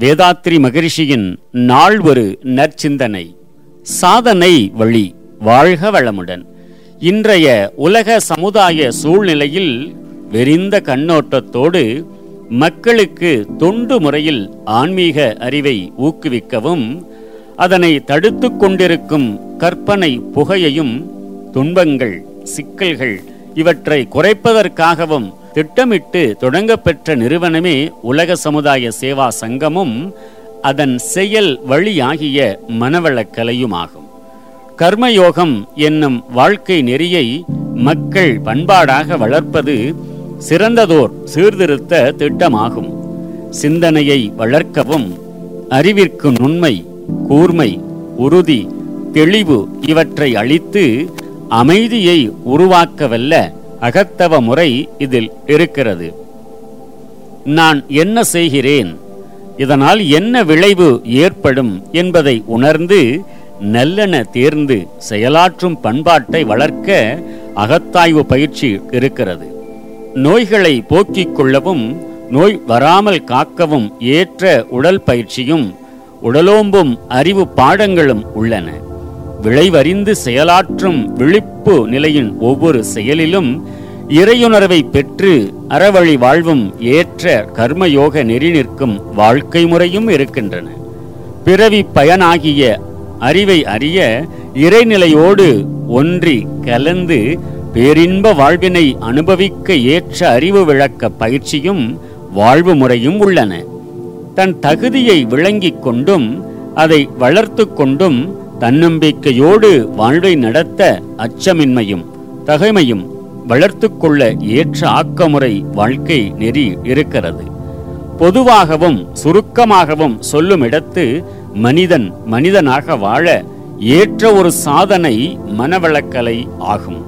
வேதாத்ரி மகரிஷியின் நாள் ஒரு நற்சிந்தனை. சாதனை வழி வாழ்க வளமுடன். இன்றைய உலக சமுதாய சூழ்நிலையில் வெறிந்த கண்ணோட்டத்தோடு மக்களுக்கு தொண்டு முறையில் ஆன்மீக அறிவை ஊக்குவிக்கவும் அதனை தடுத்து கொண்டிருக்கும் கற்பனை புகையையும் துன்பங்கள் சிக்கல்கள் இவற்றை குறைப்பதற்காகவும் திட்டமிட்டு தொடங்கப்பெற்ற நிறுவனமே உலக சமுதாய சேவா சங்கமும் அதன் செயல் வழியாகிய மனவளக்கலையுமாகும் கர்மயோகம் என்னும் வாழ்க்கை நெறியை மக்கள் பண்பாடாக வளர்ப்பது சிறந்ததோர் சீர்திருத்த திட்டமாகும். சிந்தனையை வளர்க்கவும் அறிவிற்கு நுண்மை கூர்மை உறுதி தெளிவு இவற்றை அளித்து அமைதியை உருவாக்கவல்ல அகத்தவ முறை இதில் இருக்கிறது. நான் என்ன செய்கிறேன்? இதனால் என்ன விளைவு ஏற்படும் என்பதை உணர்ந்து நல்லென தேர்ந்து செயலாற்றும் பண்பாட்டை வளர்க்க அகத்தாய்வு பயிற்சி இருக்கிறது. நோய்களை போக்கிக் கொள்ளவும் நோய் வராமல் காக்கவும் ஏற்ற உடல் பயிற்சியும் உடலோம்பும் அறிவு பாடங்களும் உள்ளன. விளைவறிந்து செயலாற்றும் விழிப்பு நிலையின் ஒவ்வொரு செயலிலும் இறையுணர்வை பெற்று அறவழி வாழ்வும் ஏற்ற கர்மயோக நெறி நிற்கும் வாழ்க்கை முறையும் இருக்கின்றன. பிறவி பயனாகிய அறிவை அறிய இறைநிலையோடு ஒன்றி கலந்து பேரின்ப வாழ்வினை அனுபவிக்க ஏற்ற அறிவு விளக்க பயிற்சியும் வாழ்வு முறையும் உள்ளன. தன் தகுதியை விளங்கிக் கொண்டும் அதை வளர்த்து கொண்டும் தன்னம்பிக்கையோடு வாழ்வை நடத்த அச்சமின்மையும் தகைமையும் வளர்த்து கொள்ள ஏற்ற ஆக்கமுறை வாழ்க்கை நெறி இருக்கிறது. பொதுவாகவும் சுருக்கமாகவும் சொல்லும் இடத்து மனிதன் மனிதனாக வாழ ஏற்ற ஒரு சாதனை மனவளக்கலை ஆகும்.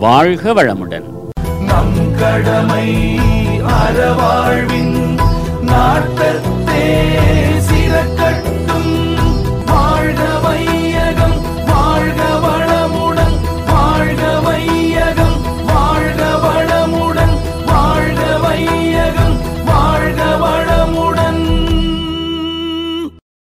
வாழ்க வளமுடன். நம் கடமை அறவாழ்வின் நாட்டத்தே